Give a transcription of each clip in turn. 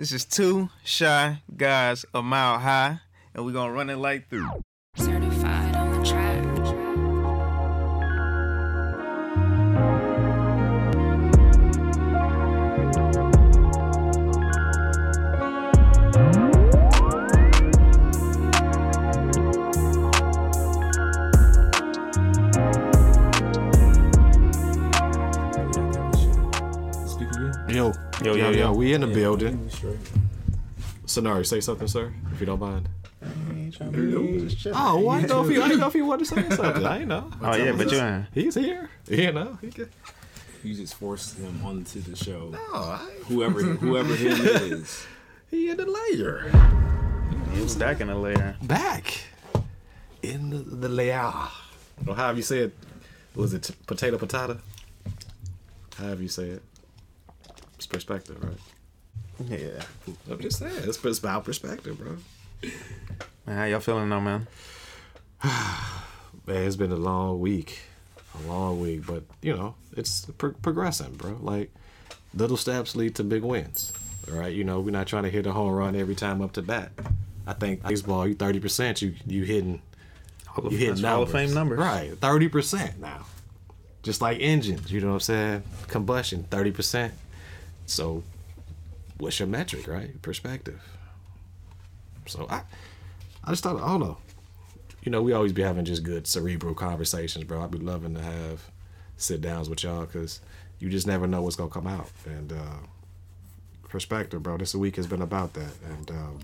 This is two shy guys a mile high, and we're gonna run it like through. Yo, Yo, yo, yo. we in the building. Yeah, straight. Sonari, say something, sir, if you don't mind. Just chilling. Oh, well, I know if you, I didn't know if you wanted to say something. I ain't know. Oh yeah, but you ain't. He's here. You know. He can, You just forced him onto the show. oh, I, Whoever whoever him is. he in the layer. You stacking a layer. Back in the, the layer. Or have you said? Was it potato potato? How have you say it. It's perspective, right? Yeah. I'm just saying. It's, it's about perspective, bro. Man, how y'all feeling now, man? Man, it's been a long week, a long week, but you know, it's pro- progressing, bro. Like little steps lead to big wins. All right, you know, we're not trying to hit a home run every time up to bat. I think baseball, you thirty percent, you you hitting, you hitting that's Hall of numbers. Fame numbers. right? Thirty percent now, just like engines. You know what I'm saying? Combustion, thirty percent. So, what's your metric, right? Perspective. So I, I just thought, I don't know you know, we always be having just good cerebral conversations, bro. I'd be loving to have sit downs with y'all because you just never know what's gonna come out. And uh, perspective, bro. This week has been about that. And um,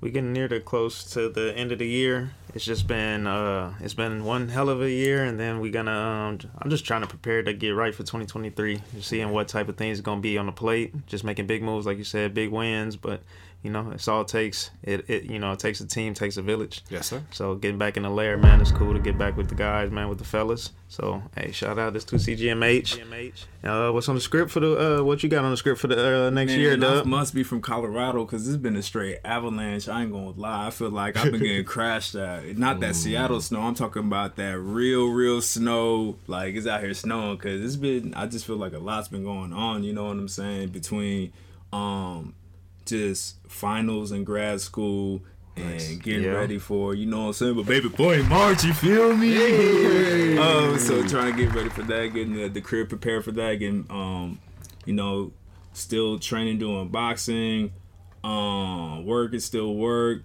we getting near to close to the end of the year. It's just been uh it's been one hell of a year and then we're gonna um I'm just trying to prepare to get right for 2023. Just seeing what type of things is gonna be on the plate. Just making big moves like you said, big wins, but you know, it's all it takes. It, it you know, it takes a team, takes a village. yes, sir. So getting back in the lair, man, it's cool to get back with the guys, man, with the fellas. So hey, shout out this to CGMH. Uh, what's on the script for the uh, what you got on the script for the uh, next Man, year, Dub? must be from Colorado because it's been a straight avalanche. I ain't gonna lie. I feel like I've been getting crashed at. Not that Seattle snow. I'm talking about that real, real snow. Like it's out here snowing because it's been. I just feel like a lot's been going on. You know what I'm saying? Between um, just finals and grad school. And getting Yeah. ready for, you know what I'm saying? But baby boy, March, you feel me? Oh, so trying to get ready for that, getting the, the crib prepared for that, getting um, you know, still training doing boxing um work is still work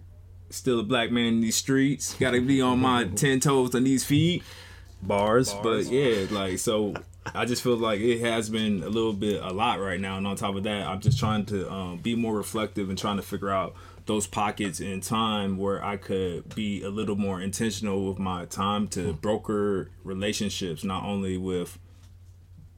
still a black man in these streets gotta be on my 10 toes on these feet bars, but yeah like so i just feel like it has been a little bit a lot right now and on top of that i'm just trying to um, be more reflective and trying to figure out those pockets in time where i could be a little more intentional with my time to broker relationships not only with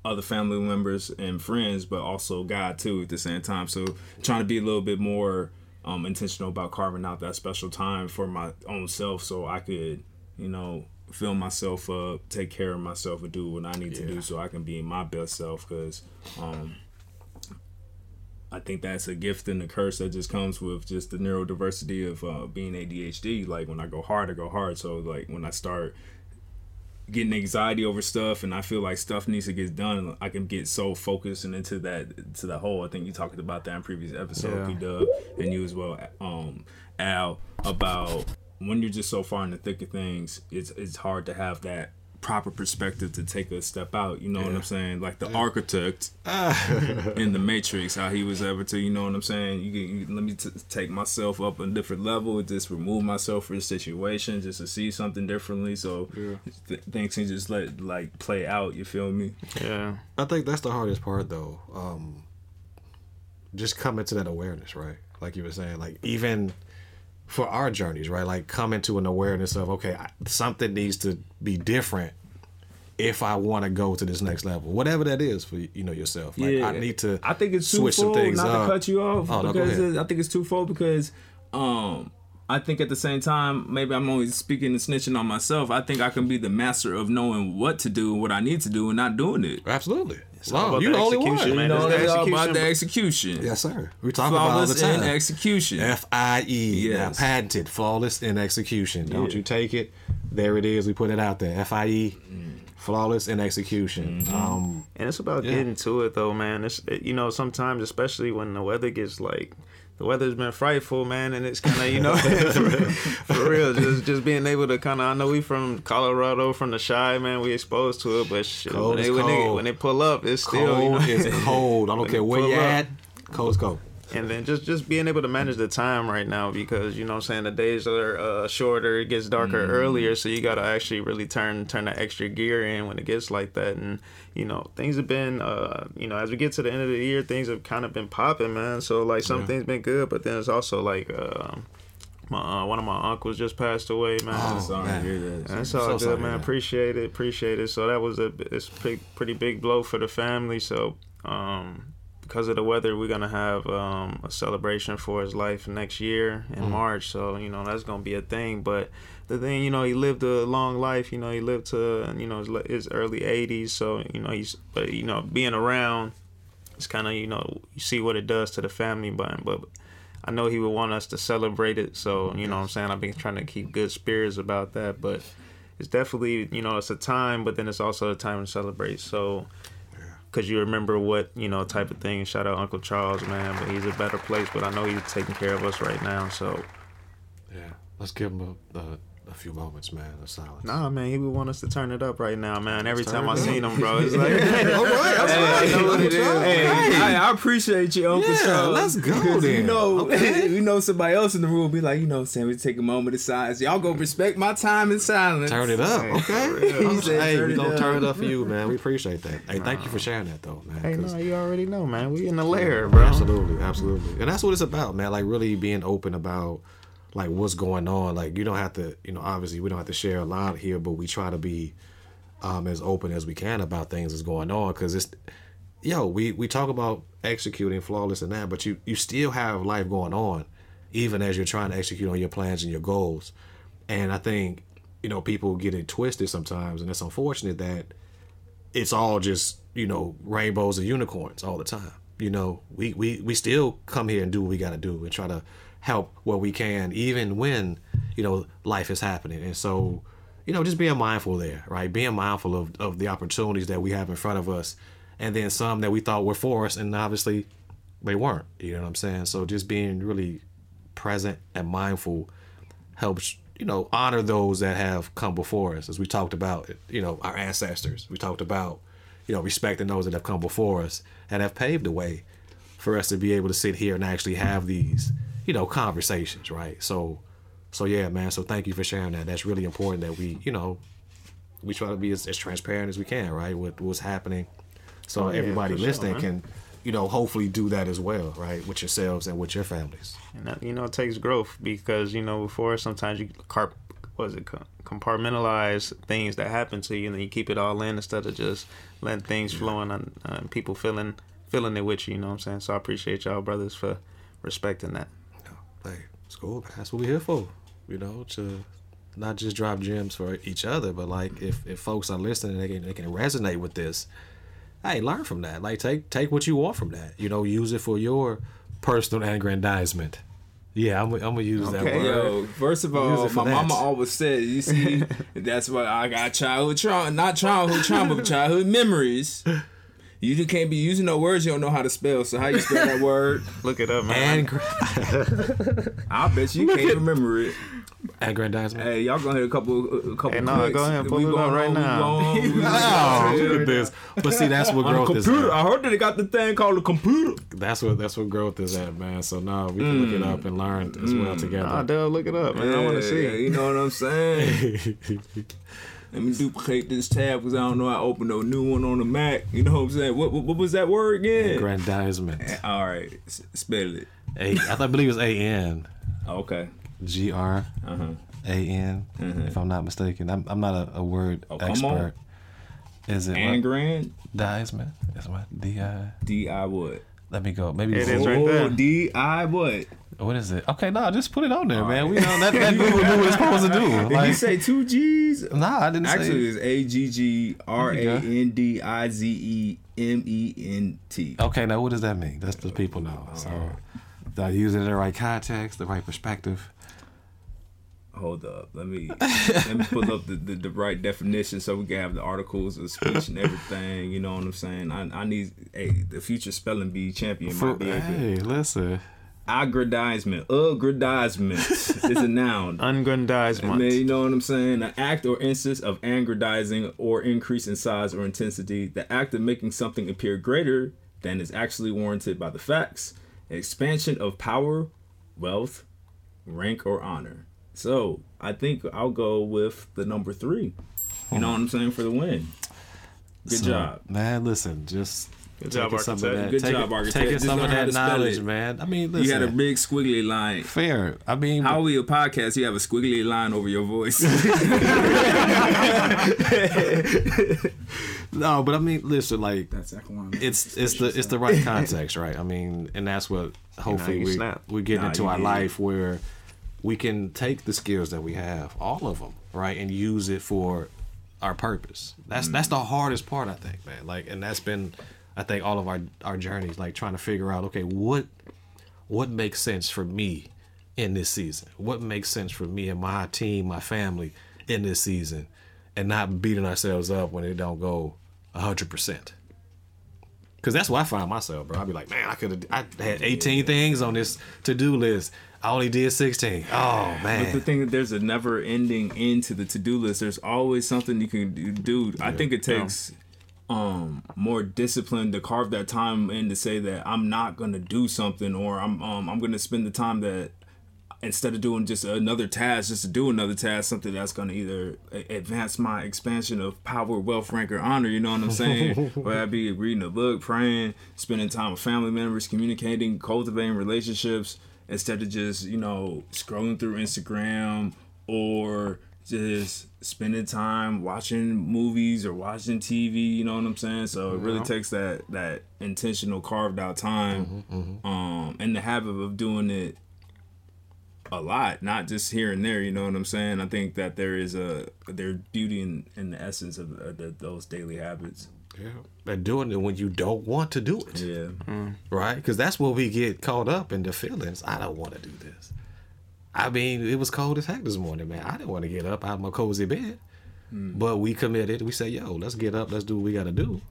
other family members and friends, but also God too at the same time. So trying to be a little bit more um, intentional about carving out that special time for my own self, so I could, you know, fill myself up, take care of myself, and do what I need to do, so I can be my best self. Because um, I think that's a gift and a curse that just comes with just the neurodiversity of uh, being ADHD. Like when I go hard, I go hard. So like when I start getting anxiety over stuff and I feel like stuff needs to get done, I can get so focused and into that to the whole. I think you talked about that in previous episode, Yeah. P Dub, and you as well, um, Al, about when you're just so far in the thick of things, it's it's hard to have that proper perspective to take a step out. You know what I'm saying? Like the architect in the Matrix, how he was able to, you know what I'm saying? You, can- you let me t- take myself up a different level, just remove myself from the situation, just to see something differently. So th- things can just let like play out. You feel me? Yeah. I think that's the hardest part, though. Um, just coming to that awareness, right? Like you were saying, like even for our journeys, right? Like coming to an awareness of okay, I, something needs to be different if I want to go to this next level, whatever that is for you know yourself. Like I need to. I think it's switch some twofold. things not up. to cut you off, Oh, because it- I think it's twofold because um I think at the same time, maybe I'm only speaking and snitching on myself. I think I can be the master of knowing what to do and what I need to do and not doing it. Absolutely. All Wow, about you the the only one. execution, man. You know, It's the all about execution, the execution. Yes, sir. We talk about all the Flawless time. in execution. F I E. Now, Yes. patented, flawless in execution. Don't Yeah. you take it? There it is. We put it out there. F I E. flawless in execution. Um, And it's about Yeah. getting to it though, man. It's it, you know sometimes, especially when the weather gets like the weather's been frightful, man, and it's kind of you know for, real, just just being able to kind of. I know we from Colorado, from the shy, man. We exposed to it, but shit, Cold when, they, when they when they pull up, it's still you know. cold cold. I don't care where you at. Cold's cold. And then just just being able to manage the time right now because you know what I'm saying the days are uh, shorter it gets darker Mm-hmm. earlier so you got to actually really turn turn the extra gear in when it gets like that and you know things have been uh you know as we get to the end of the year things have kind of been popping man so like some things been good but then it's also like um my uh, one of my uncles just passed away man Oh, Sorry to man. hear that. that's So all sorry, good, man. man. Appreciate it, appreciate it. So that was a it's pretty pretty big blow for the family. So um, because of the weather, we're gonna have um, a celebration for his life next year in Mm. March. So you know that's gonna be a thing. But the thing, you know, he lived a long life. You know, he lived to you know his, his early 80s. So you know he's but you know being around, it's kind of you know you see what it does to the family. But but I know he would want us to celebrate it. So, you know what I'm saying? I've been trying to keep good spirits about that. But it's definitely, you know, it's a time, but then it's also a time to celebrate. So, because you remember what, you know, type of thing. Shout out Uncle Charles, man. But he's a better place. But I know he's taking care of us right now. So, Yeah, let's give him a, a, a few moments, man, of silence. nah, man, he would want us to turn it up right now, man. Every time I seen him, bro, it's like, all right, that's Hey, I know what it is. Hey, I, I appreciate you, Uncle Yeah, Charles. let's go Because You know, Okay. you know somebody else in the room be like, you know, what I'm saying we take a moment of silence. Y'all go respect my time in silence. Turn it up, okay? He said hey, we gonna turn it up for you, man. We appreciate that. Hey, thank you for sharing that, though, man. hey, no, you already know, man. We in the lair, bro. Absolutely, absolutely. And that's what it's about, man. Like really being open about like what's going on. Like you don't have to, you know, obviously we don't have to share a lot here, but we try to be um as open as we can about things that's going on because it's yo, we we talk about executing flawless and that, but you you still have life going on even as you're trying to execute on your plans and your goals. And I think, you know, people get it twisted sometimes and it's unfortunate that it's all just you know rainbows and unicorns all the time you know we we, we still come here and do what we got to do and try to help where we can even when you know life is happening. And so you know just being mindful there right? Being mindful of, of the opportunities that we have in front of us and then some that we thought were for us and obviously they weren't you know what i'm saying? So just being really present and mindful helps you know honor those that have come before us. As we talked about you know our ancestors we talked about you know respecting those that have come before us and have paved the way for us to be able to sit here and actually have these you know conversations right so so yeah man so thank you for sharing that that's really important that we you know we try to be as, as transparent as we can right with what's happening so Oh, yeah, everybody sure, listening man. can you know hopefully do that as well right with yourselves and with your families And that, you know, it takes growth because you know before sometimes you carp, was it compartmentalize things that happen to you and then you keep it all in instead of just letting things flowing on uh, people feeling feeling it with you. You know what I'm saying? So I appreciate y'all brothers for respecting that. Hey, school. That's what we're here for. You know, to not just drop gems for each other, but like if, if folks are listening, they can they can resonate with this. Hey, learn from that. Like take take what you want from that. You know, use it for your personal aggrandizement. Yeah, I'm, I'm gonna use that Okay, word. yo, first of all, my that. mama always said, you see, that's why I got childhood trauma, not childhood trauma, but childhood memories. You just can't be using no words you don't know how to spell. So how you spell that word? Look it up, man. And I bet you can't remember it. aggrandizement. Hey, y'all gonna hit a couple, a couple. Hey, nah, clicks. go ahead pull We it up going right on, we now. going on, we going Oh, on. look at this. But see, that's what On the growth is. At. I heard that they got the thing called a computer. That's what that's what growth is at, man. So now we can look it mm. up and learn as well mm. together. Nah, together. Dale, look it up, man. I want to Yeah, see. You know what I'm saying? Let me duplicate this tab because I don't know how to open no new one on the Mac. You know what I'm saying? What what, what was that word again? Aggrandizement. All right, s- spell it. A, I thought- I believe it's A N Okay. G R Uh huh. A N, if I'm not mistaken. I'm, I'm not a, a word Oh, come expert. Is it And what? grand Disement? Is what? D I. D I what? Let me go. Maybe it's right there. Oh, D I what? What is it? Okay, no, just put it on there, man. We know that, that Google knew what it's supposed to do. Did you say two G's? nah, I didn't Actually, it's A G G R A N D I Z E M E N T. Okay, now what does that mean? That's the people know. So, I use it in the right context, the right perspective? hold up. Let me let me pull up the, the, the right definition so we can have the articles of speech and everything. You know what I'm saying? I, I need hey the future spelling bee champion For, might be hey, listen. Aggrandizement. Aggrandizement is a noun. Aggrandizement. You know what I'm saying? An act or instance of aggrandizing or increase in size or intensity. The act of making something appear greater than is actually warranted by the facts. Expansion of power, wealth, rank, or honor. So I think I'll go with the number three. You know what I'm saying for the win. Good So, job. man. Listen, just Good job, taking some of architect. that, Good taking, job, architect. taking Just some of that to knowledge, it. man. I mean, You had a big squiggly line. fair. I mean, How are we a podcast? You have a squiggly line over your voice. no, but I mean, listen, like That's Equine. it's it's the it's the right context, right? I mean, and that's what hopefully you we snap. we get Nah, into our did. life where we can take the skills that we have, all of them, right, and use it for our purpose. That's mm. that's the hardest part, I think, man. Like, and that's been, I think, all of our our journeys, like trying to figure out, okay, what what makes sense for me in this season? What makes sense for me and my team, my family in this season, and not beating ourselves up when it don't go hundred percent. Cause that's where I find myself, bro. I'd be like, man, I could have, I had 18 things on this to do list. I only did 16. Oh man. But the thing that there's a never ending end to the to do list. There's always something you can do. Dude, I think it takes um more disciplined to carve that time in to say that I'm not gonna do something or I'm um I'm gonna spend the time that instead of doing just another task, just to do another task, something that's gonna either advance my expansion of power, wealth, rank, or honor. You know what I'm saying? Whether that be reading a book, praying, spending time with family members, communicating, cultivating relationships, instead of just you know scrolling through Instagram or just spending time watching movies or watching TV. You know what I'm saying? So it really takes that that intentional carved out time, um, and the habit of doing it a lot, not just here and there. You know what I'm saying? I think that there is a there's beauty in, in the essence of uh, the, those daily habits. yeah. and doing it when you don't want to do it, Yeah, right? Because that's where we get caught up in the feelings. I don't want to do this. I mean, it was cold as heck this morning, man. I didn't want to get up out of my cozy bed, hmm. but we committed. We said, "Yo, let's get up. Let's do what we got to do."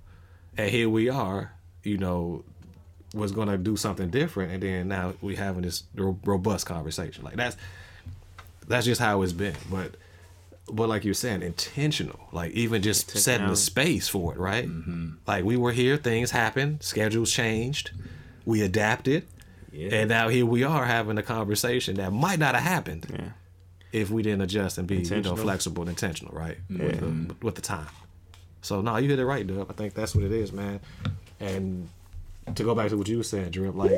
And here we are. You know, was going to do something different, and then now we having this robust conversation. Like that's that's just how it's been. But but like you're saying, intentional. Like even just setting the space for it, right? Mm-hmm. Like we were here, things happened, schedules changed, we adapted, yeah. and now here we are having a conversation that might not have happened Yeah. if we didn't adjust and be you know flexible and intentional, right? With, the, with the time. So no, you hit it right, Dub. I think that's what it is, man. And to go back to what you were saying, Drip, like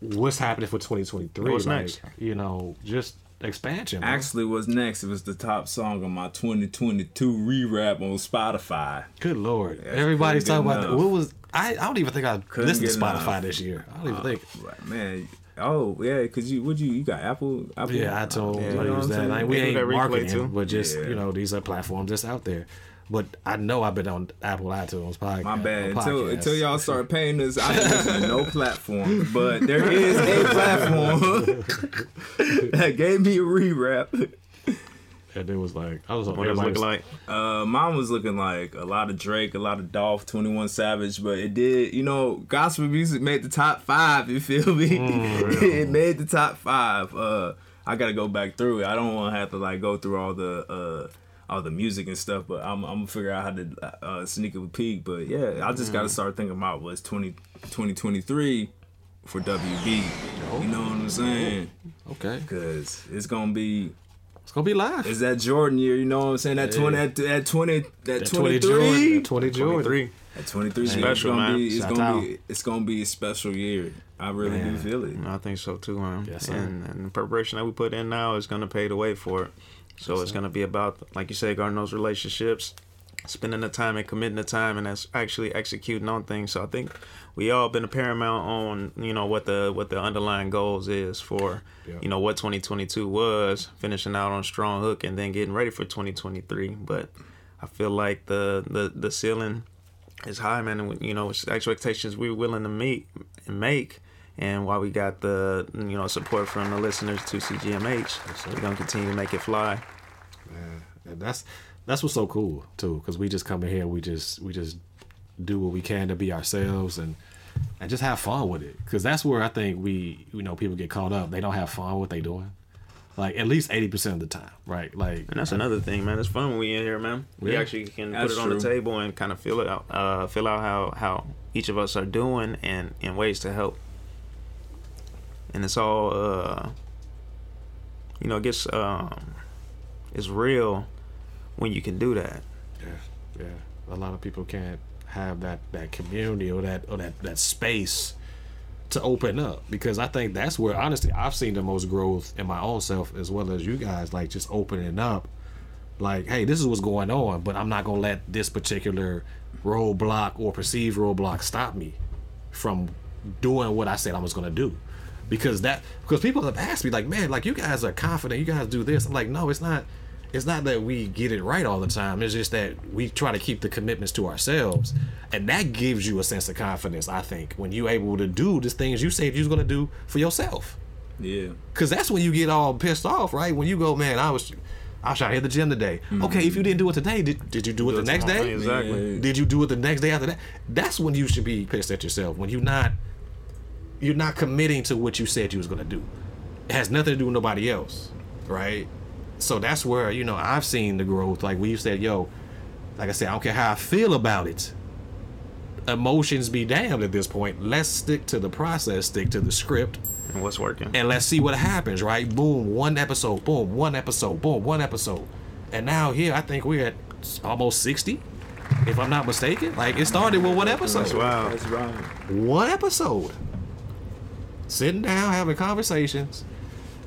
what's happening for 2023? What's like, next? You know, just expansion. bro. Actually, what's next? It was the top song on my 2022 re-rap on Spotify. Good lord, That's everybody's talking get about that. what was I? I don't even think I Couldn't listened to Spotify enough. this year. I don't even uh, think. Right, man. Oh yeah, cause you what you you got Apple Apple Yeah, iTunes. Yeah, I you know what use I'm that. saying? Like, we ain't that replay marketing, too. but just Yeah. you know, these are platforms that's out there. But I know I've been on Apple iTunes podcast. My bad. on Until until y'all start paying us, I ain't to no platform. But there is a platform that gave me a re-rap. and it was like I was on What does it everybody look was- like? Uh, mine was looking like a lot of Drake, a lot of Dolph, Twenty One Savage, but it did. You know, gospel music made the top five. You feel me? it made the top five. Uh, I gotta go back through it. I don't want to have to like go through all the uh all the music and stuff, but I'm, I'm gonna figure out how to uh, sneak up a peek. But yeah, I just gotta start thinking about what's 20, 2023 for WB. You know what I'm saying? Okay, Because it's gonna be it's gonna be live. it's that Jordan year, you know what I'm saying? That Yeah. twenty, that, that twenty, that, That twenty Jordan, three, that 20 Jordan. Three. that twenty three Special, it's gonna man. be, it's Shout gonna out. be, it's gonna be a special year. I really do feel it. I think so too, man. Yes, and, and the preparation that we put in now is going to pay the way for it. So it's going to be about, like you said, guarding those relationships, spending the time and committing the time, and that's actually executing on things. So I think we all been paramount on you know what the what the underlying goals is for Yeah. you know what 2022 was, finishing out on strong hook, and then getting ready for 2023. But I feel like the the the ceiling is high, man. And you know, expectations we're willing to meet and make. And while we got the you know support from the listeners to CGMH, so we're gonna continue to make it fly. And that's that's what's so cool too, because we just come in here, and we just we just do what we can to be ourselves and and just have fun with it. Because that's where I think we you know people get caught up. They don't have fun with what they doing. Like at least eighty percent of the time, right? Like And that's another thing, man. It's fun when we in here, man. We Yeah. actually can put it on the table and kind of feel it out, uh, feel out how how each of us are doing and in ways to help. And it's all, uh, you know, it gets um, it's real when you can do that. Yeah, yeah. A lot of people can't have that that community or that or that that space to open up because I think that's where honestly I've seen the most growth in my own self as well as you guys like just opening up like hey this is what's going on but I'm not going to let this particular roadblock or perceived roadblock stop me from doing what I said I was going to do because that because people have asked me like man like you guys are confident you guys do this I'm like no it's not it's not that we get it right all the time it's just that we try to keep the commitments to ourselves and that gives you a sense of confidence I think when you're able to do the things you said you was going to do for yourself Yeah. Cause that's when you get all pissed off, right? When you go, man, I was, I to hit the gym today. Okay, if you didn't do it today, did, did you do it the next day? Exactly. Yeah. Did you do it the next day after that? That's when you should be pissed at yourself. When you're not, you're not committing to what you said you was gonna do. It has nothing to do with nobody else, right? So that's where you know I've seen the growth. Like we said, yo, like I said, I don't care how I feel about it. Emotions be damned at this point. Let's stick to the process, stick to the script, And what's working? and let's see what happens, right? Boom, one episode, boom, one episode, boom, one episode. And now here, I think we're at almost 60, if I'm not mistaken. Like, it started with one episode. That's wild. That's right. One episode. Sitting down, having conversations,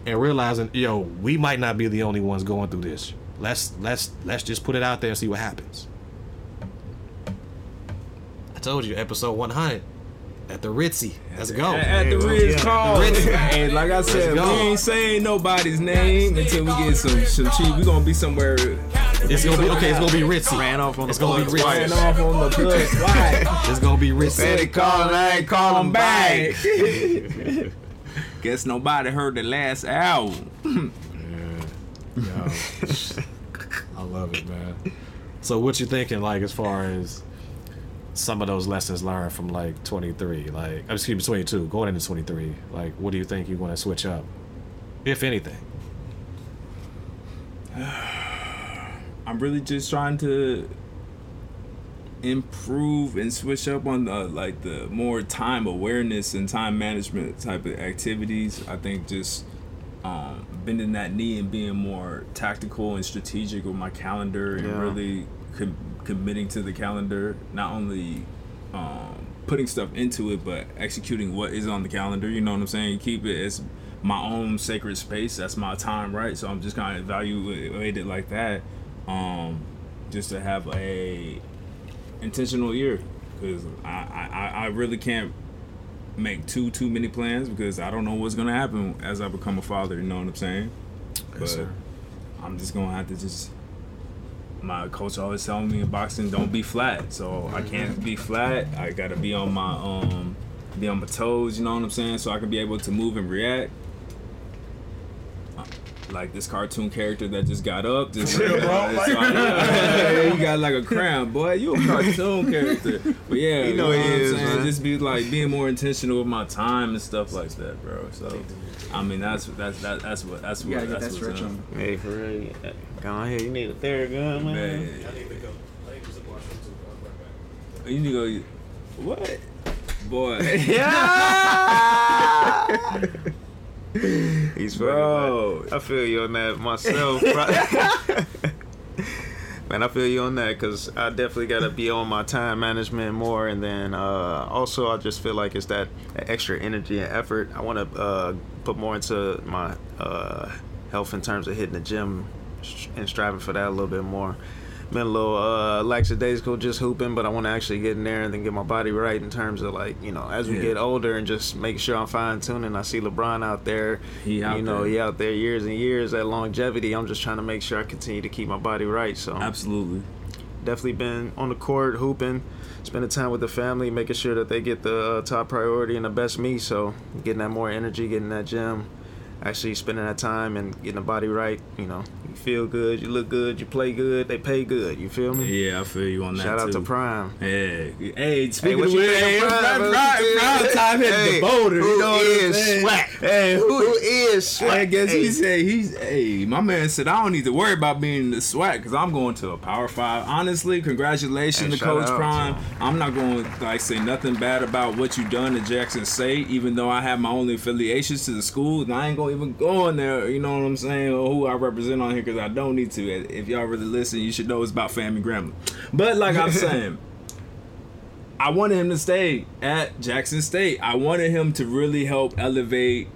and realizing, yo, we might not be the only ones going through this. Let's let's let's just put it out there and see what happens. I told you, episode 100 at the Ritzy. Let's go. At, at the Yeah, Ritz yeah. Carlton. And like I said, we go. ain't saying nobody's name until we get some some cheap. We gonna be somewhere It's gonna be okay. It's gonna be Ritzy. Ran off on It's the gonna be flying twice. off on the plug. Why? It's gonna be Ritzy. Said he called, I ain't call him back. Guess nobody heard the last album. Yo, I love it, man. So, what you thinking, like, as far as some of those lessons learned from like 23, like, excuse me, 22, going into 23? Like, what do you think you're going to switch up, if anything? I'm really just trying to improve and switch up on the like the more time awareness and time management type of activities. I think just um, bending that knee and being more tactical and strategic with my calendar and Yeah. really com- committing to the calendar. Not only um, putting stuff into it, but executing what is on the calendar. You know what I'm saying? Keep it as my own sacred space. That's my time, right? So I'm just gonna evaluate it like that. Um, just to have a intentional year, because I, I I- really can't make too too many plans because I don't know what's gonna happen as I become a father. You know what I'm saying? but sir. I'm just gonna have to just. My coach always telling me in boxing, don't be flat. So I can't be flat. I gotta be on my um, be on my toes. You know what I'm saying? So I can be able to move and react. Like this cartoon character that just got up. Just, you got like a crown, boy. You a cartoon character. But yeah, you know, know what he I'm is, saying? man. Just be like being more intentional with my time and stuff like that, bro. So I mean, that's that's that, that's what that's You what that's that what's stretch on. Hey, for real. yeah. Go ahead. You need a Theragun, man. Man. Oh, you need to go. What? Boy. He's Bro. I feel you on that myself. man, I feel you on that because I definitely got to be on my time management more. And then uh, also, I just feel like it's that extra energy and effort. I want to uh, put more into my uh, health in terms of hitting the gym and striving for that a little bit more. Been a little uh, lackadaisical just hooping, but I want to actually get in there and then get my body right in terms of like, you know, as we Yeah. get older and just make sure I'm fine tuning. I see LeBron out there. He out you know, there. he out there years and years. That longevity, I'm just trying to make sure I continue to keep my body right. So Absolutely. definitely been on the court hooping. spending time with the family, making sure that they get the uh, top priority and the best me. So getting that more energy, getting that gym, actually spending that time and getting the body right. You know, you feel good, you look good, you play good, they pay good. You feel me? Yeah, I feel you on that Shout out too. to Prime. Hey, hey, speaking what of you which, hey, Prime, Prime. Prime, Prime time hit Hey, the boulder. who you know is swag? Hey, who, Who is I guess Hey. he said he's. Hey, my man said I don't need to worry about being the swag because I'm going to a Power Five. Honestly, congratulations Hey, to Coach out to Prime. I'm not going to like say nothing bad about what you done at Jackson State, even though I have my only affiliations to the school, and I ain't gonna even go in there. You know what I'm saying? Or who I represent on here because I don't need to. If y'all really listen, you should know it's about family Grambling. But like I'm saying. I wanted him to stay at Jackson State. I wanted him to really help elevate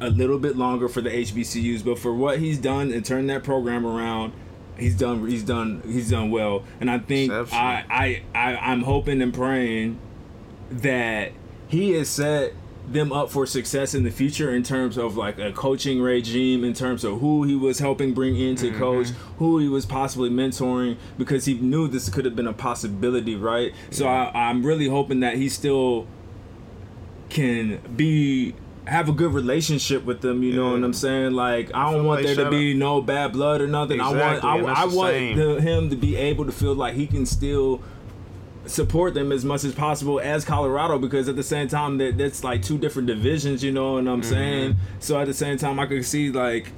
a little bit longer for the HBCUs, but for what he's done and turned that program around, he's done he's done he's done well. And I think I, I I I'm hoping and praying that he is set them up for success in the future in terms of like a coaching regime in terms of who he was helping bring in to coach who he was possibly mentoring because he knew this could have been a possibility right? So I, i'm really hoping that he still can be have a good relationship with them you know what i'm saying? Like i don't want there to be no bad blood or nothing. Exactly, i want i, I want the, him to be able to feel like he can still support them as much as possible as Colorado because at the same time that that's like two different divisions, you know what I'm Mm-hmm. saying? So at the same time I could see like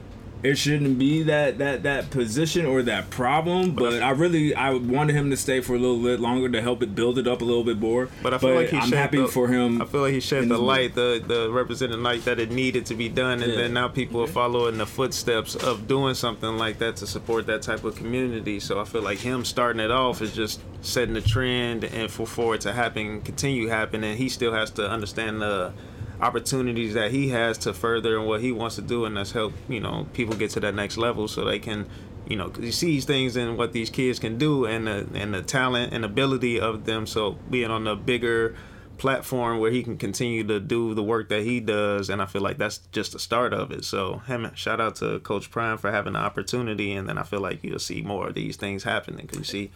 it shouldn't be that that that position or that problem, but I really I wanted him to stay for a little bit longer to help it build it up a little bit more. But I feel like he I'm happy the, for him. I feel like he shed the light, the the represented light that it needed to be done, and Yeah. then now people are following the footsteps of doing something like that to support that type of community. So I feel like him starting it off is just setting the trend, and for for it to happen, continue happening, he still has to understand the opportunities that he has to further and what he wants to do, and that's help you know people get to that next level so they can. You know, he sees things and what these kids can do, and the and the talent and ability of them. So being on the bigger platform where he can continue to do the work that he does and I feel like that's just the start of it. So him shout out to Coach Prime for having the opportunity and then I feel like you'll see more of these things happening because you see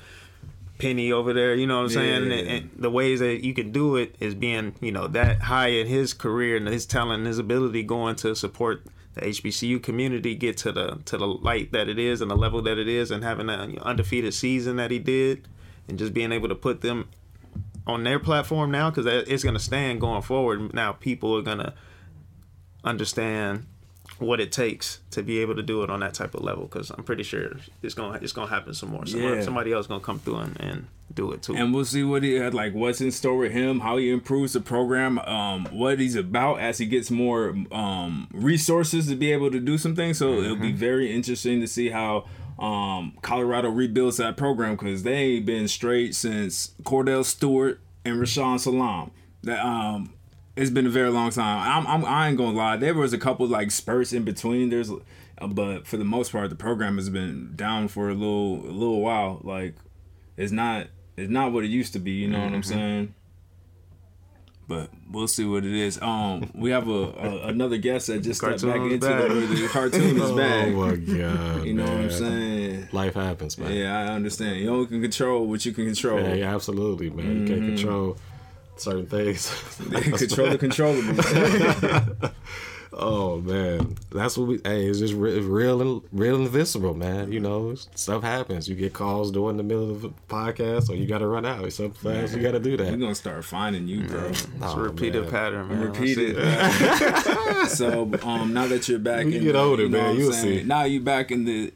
Penny over there, you know what I'm saying? Yeah. And, and the ways that you can do it is being, you know, that high in his career and his talent and his ability going to support the HBCU community get to the to the light that it is and the level that it is and having an undefeated season that he did and just being able to put them on their platform now because it's going to stand going forward. Now people are going to understand what it takes to be able to do it on that type of level because I'm pretty sure it's gonna it's gonna happen some more. Somebody, Yeah. somebody else gonna come through and, and do it too. and we'll see what he had like what's in store with him how he improves the program um what he's about as he gets more um resources to be able to do some things so it'll be very interesting to see how um colorado rebuilds that program because they ain't been straight since kordell stewart and rashaan salaam that um it's been a very long time. I'm, I'm I ain't gonna lie. There was a couple like spurts in between. There's, uh, but for the most part, the program has been down for a little a little while. Like, it's not it's not what it used to be. You know what I'm saying? But we'll see what it is. Um, we have a, a another guest that just stepped back into back. the, the cartoon is back. Oh back. my god. You know what I'm saying? Life happens, man. Yeah, I understand. You only can control what you can control. Yeah, yeah, absolutely, man. You can't Mm-hmm. control certain things. control the controllable. oh man, that's what we. Hey, it's just re- real and real and visceral, man. You know, stuff happens. You get calls during the middle of a podcast, or you got to run out. Sometimes you got to do that. We're gonna start finding you, bro. it's Oh, a repeated man. pattern, man. Repeat it. so um, now that you're back, you in get the, older, you know man, you'll saying? see. Now you back in the.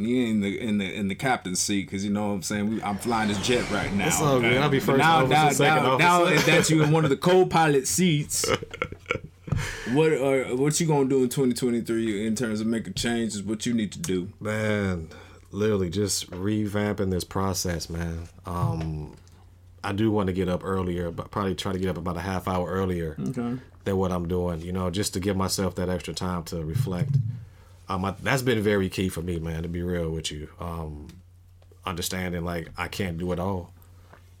You in the in the in the captain's seat because you know what I'm saying. We, I'm flying this jet right now. It's all good. I'll be first now, officer, now, second now, now officer. that you in one of the co-pilot seats, what are what you gonna do in 2023 in terms of making changes? What you need to do? Man, literally just revamping this process, man. Um, I do want to get up earlier, but probably try to get up about a half hour earlier Okay. than what I'm doing. You know, just to give myself that extra time to reflect. Um, I, that's been very key for me, man. To be real with you, um, understanding like I can't do it all,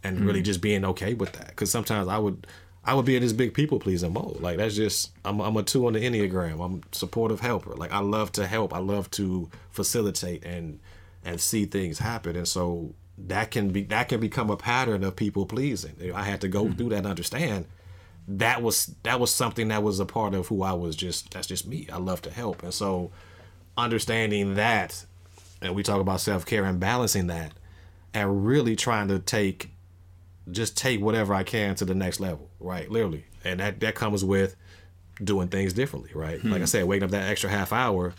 and really just being okay with that. Because sometimes I would, I would be in this big people pleasing mode. Like that's just I'm I'm a two on the enneagram. I'm supportive helper. Like I love to help. I love to facilitate and and see things happen. And so that can be that can become a pattern of people pleasing. I had to go through that and understand that was that was something that was a part of who I was just that's just me. I love to help. And so understanding that and we talk about self-care and balancing that and really trying to take just take whatever I can to the next level, right? Literally. And that that comes with doing things differently, right? Like I hmm. said, waking up that extra half hour.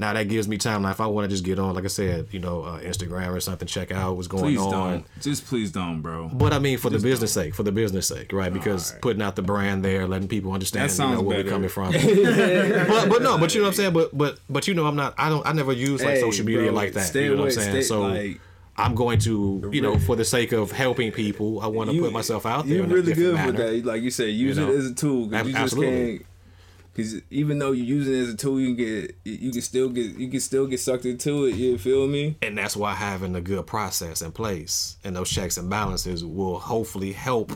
Now that gives me time. Now, if I want to just get on, like I said, you know, uh, Instagram or something, check out what's going Please on. don't. Just please don't, bro. But I mean, for the business sake, for the business sake, right? Because Alright. putting out the brand there, letting people understand, you know, where we're better. coming from. but but no, but you know what I'm saying. But but but you know, I'm not. I don't. I never use like Hey, social media bro, like that. stay you know away, what I'm saying? stay- so like- I'm going to, you know, for the sake of helping people, I want to put myself out there. You're really good with that. Like you said, use You know? it as a tool you just absolutely. can't. Because even though you use it as a tool, you can get you can still get you can still get sucked into it. You feel me? and that's why having a good process in place and those checks and balances will hopefully help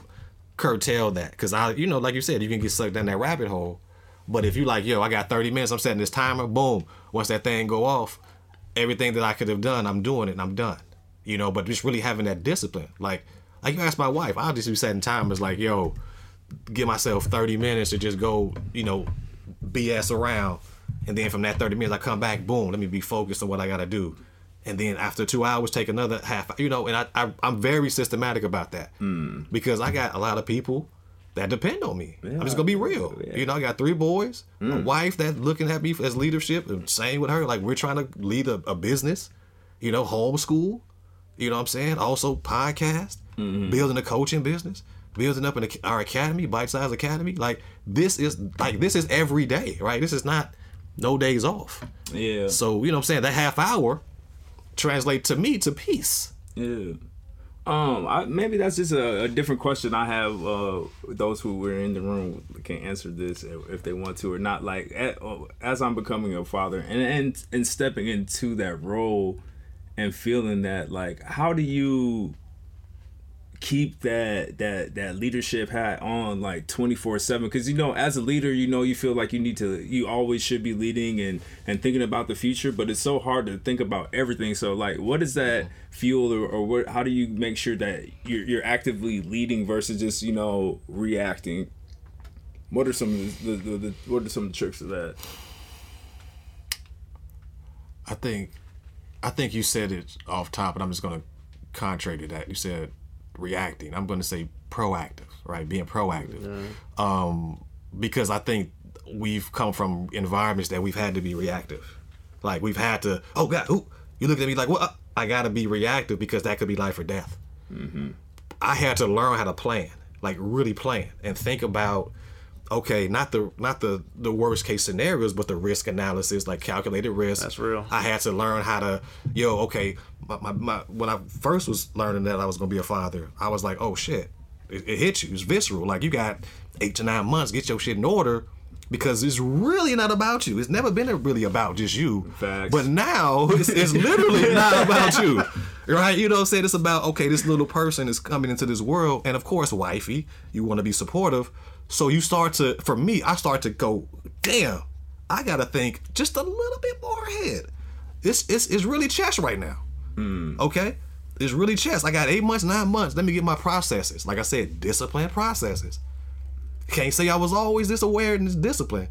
curtail that because i you know like you said you can get sucked down that rabbit hole but if you like yo i got 30 minutes i'm setting this timer boom once that thing go off everything that i could have done i'm doing it and i'm done you know but just really having that discipline like like you ask my wife i'll just be setting timers like yo give myself 30 minutes to just go you know BS around, and then from that 30 minutes I come back, boom, let me be focused on what I gotta do. And then after two hours, take another half, you know, and I, I I'm very systematic about that mm. because I got a lot of people that depend on me. I'm just gonna be real. Yeah. You know, I got three boys, a mm. wife that's looking at me as leadership, and same with her. Like we're trying to lead a, a business, you know, homeschool. You know what I'm saying? Also podcast, mm-hmm. building a coaching business, building up an, our academy, bite size academy. Like this is like this is every day, right? This is not no days off. Yeah. So you know what I'm saying? That half hour translate to me to peace. Yeah. Um, I, maybe that's just a, a different question I have. Uh, those who were in the room can answer this if they want to or not. Like a- uh, as I'm becoming a father and and and stepping into that role and feeling that, like, how do you keep that that that leadership hat on like 24 7 because you know as a leader you know you feel like you need to you always should be leading and and thinking about the future but it's so hard to think about everything. So like what is that fuel or, or what how do you make sure that you're, you're actively leading versus just you know reacting? What are some of the, the, the, what are some of the tricks of that? I think, I think you said it off top, and I'm just gonna contrary to that. You said reacting. I'm gonna say proactive, right? Being proactive, um, because I think we've come from environments that we've had to be reactive. Like we've had to. Oh God, ooh, you look at me like what? I gotta be reactive because that could be life or death. I had to learn how to plan, like really plan and think about okay, not the not the the worst case scenarios, but the risk analysis, like calculated risk. That's real. I had to learn how to yo, okay, my, my, my when I first was learning that I was gonna be a father, I was like, oh shit, it, it hit you, it's visceral. Like you got eight to nine months, get your shit in order. Because it's really not about you. It's never been really about just you. Facts. But now it's, it's literally not about you, right? You know what I'm saying? It's about okay, this little person is coming into this world, and of course, wifey, you want to be supportive. So you start to, for me, I start to go, damn, I gotta think just a little bit more ahead. It's it's it's really chess right now. Hmm. Okay, it's really chess. I got eight months, nine months. Let me get my processes. Like I said, discipline processes. Can't say I was always this aware and this disciplined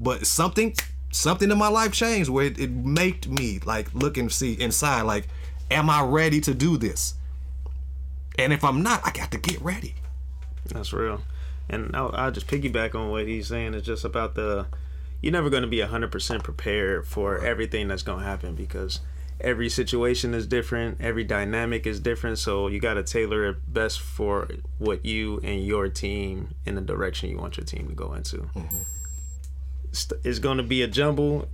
but something something in my life changed where it, it made me like look and see inside like am i ready to do this and if i'm not i got to get ready That's real. And I'll, I'll just piggyback on what he's saying. It's just about the, you're never going to be 100% prepared for everything that's going to happen because every situation is different, every dynamic is different. So you got to tailor it best for what you and your team in the direction you want your team to go into. Mm-hmm. It's, it's going to be a jumble.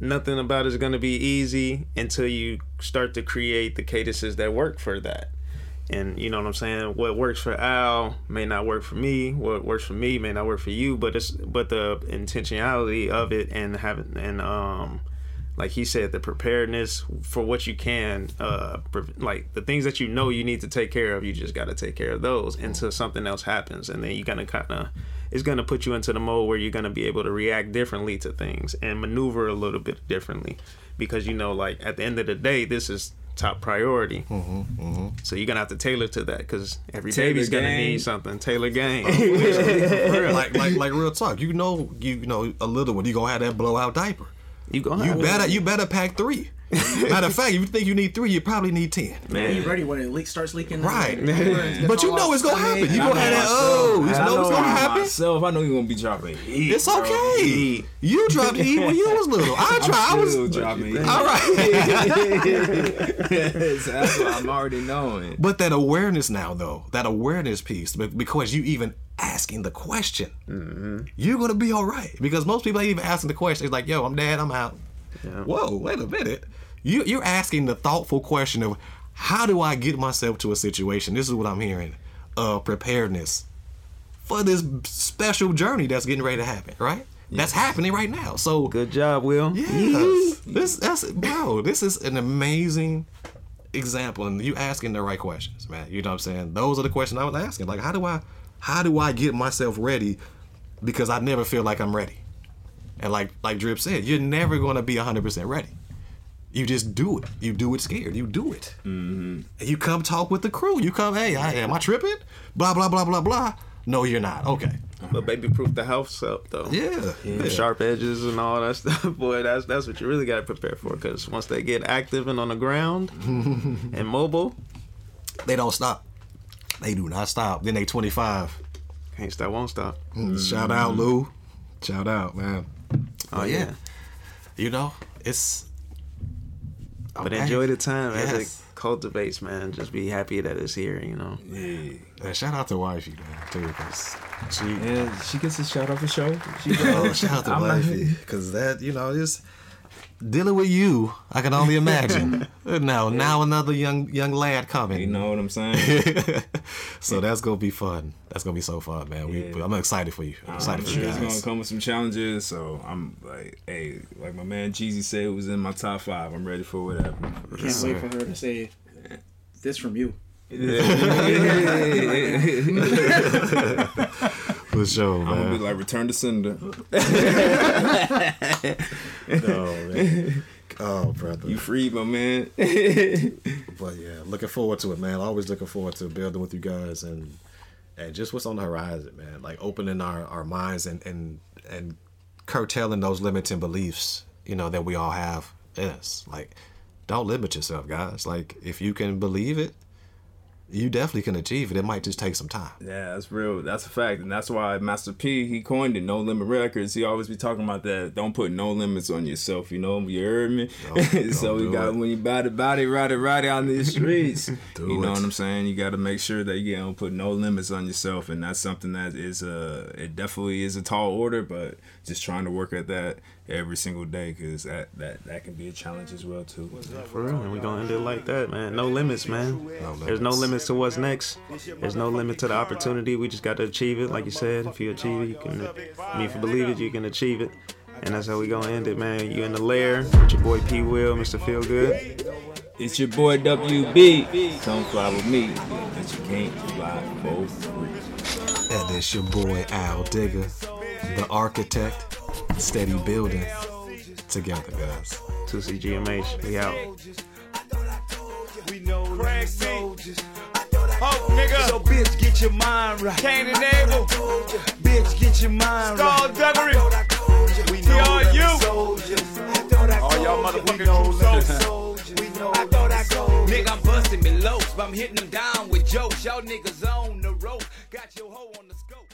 Nothing about it's going to be easy until you start to create the cadences that work for that. And you know what I'm saying? What works for Al may not work for me. What works for me may not work for you. But it's but the intentionality of it and having and um like he said, the preparedness for what you can, uh, pre- like the things that you know you need to take care of, you just got to take care of those until something else happens, and then you're gonna kind of, it's gonna put you into the mode where you're gonna be able to react differently to things and maneuver a little bit differently, because you know, like at the end of the day, this is top priority. Mm-hmm, So you're gonna have to tailor to that because every Tailor baby's gonna need something. Tailor game. like like like real talk. You know you know a little one. You gonna have that blowout diaper. you gonna You better you better pack three. Matter of fact, if you think you need three, you probably need ten. man. You ready when it leak starts leaking? Right. It's But you know it's gonna I mean, happen. You gonna have that. myself. Oh, you I know it's gonna happen. Myself, I know you're gonna be dropping heat. It's okay. Heat. You dropped E when you was little. I I'm tried. I was still dropping all right. So That's what I'm already knowing. But that awareness now, though, that awareness piece, be- because you even asking the question, Mm-hmm. you're gonna be all right. Because most people ain't even asking the question. It's like, yo, I'm dad, I'm out. Yeah. Whoa, wait a minute. You you're asking the thoughtful question of how do I get myself to a situation? This is what I'm hearing. Uh, preparedness for this special journey that's getting ready to happen, right? That's happening right now. So Good job, Will. Yes. this that's bro, this is an amazing example and you asking the right questions, man. You know what I'm saying? Those are the questions I was asking. Like how do I how do I get myself ready because I never feel like I'm ready. And like like Drip said, you're never going to be 100% ready. You just do it. You do it scared. You do it. Mm-hmm. You come talk with the crew. You come, hey, I, am I tripping? Blah blah blah blah blah. No, you're not. Okay. But baby proof the house up though. Yeah. The sharp edges and all that stuff, boy. That's that's what you really got to prepare for. Because once they get active and on the ground and mobile, They don't stop. They do not stop. Then they 25. can't stop, won't stop. Shout out, Lou. Shout out, man. Oh yeah. You know, it's. But Okay. enjoy the time as it cultivates, man. Just be happy that it's here. You know. Man, uh, shout out to Wifey, man. Too, because she. Yeah, she gets a shout out for show. She Oh, shout out to I'm Wifey. Because that, you know, just dealing with you, I can only imagine. now, now another young young lad coming. You know what I'm saying? so that's gonna be fun. That's gonna be so fun, man. We, Yeah. I'm excited for you. I'm excited I'm for sure you it's gonna come with some challenges. So I'm like, hey, like my man Jeezy said, it was in my top five. I'm ready for whatever. Can't wait for her to say this from you. For sure, I'm gonna be like, return to sender. Oh, man. Oh, brother. You freed my man. But yeah, looking forward to it, man. Always looking forward to building with you guys and and just what's on the horizon, man. Like opening our, our minds and, and and curtailing those limiting beliefs, you know, that we all have in us. Like, don't limit yourself, guys. Like if you can believe it, you definitely can achieve it. It might just take some time. Yeah, that's real. That's a fact, and that's why Master P he coined it. No limit records. He always be talking about that. Don't put no limits on yourself. You know, you heard me. Don't- so don't we got it. when you body body ride it right out in these streets. You know it. what I'm saying? You got to make sure that you don't put no limits on yourself, and that's something that is a it definitely is a tall order, but just trying to work at that every single day because that that that can be a challenge as well too. For real, and we gonna end it like that, man. No limits, man. There's no limits to what's next. There's no limit to the opportunity. We just got to achieve it, like you said. If you achieve it, you can. I mean, if you believe it, you can achieve it. And that's how we gonna end it, man. You in the lair with your boy P. Will, Mr. Feel Good. It's your boy WB. Come fly with me, but you can't fly for free. And it's your boy Al Digger, the architect, steady building together, guys. 2CGMH. We out. We know Craig soldiers. Oh, nigga. So bitch, get your mind right. Cain and Abel. Bitch, get your mind right. Skull Duggery. We know all you. All y'all motherfucking true soldiers. We know I thought I told Nigga, I'm busting me lows, but I'm hitting them down with jokes. Y'all niggas on the road, got your hoe on the scope.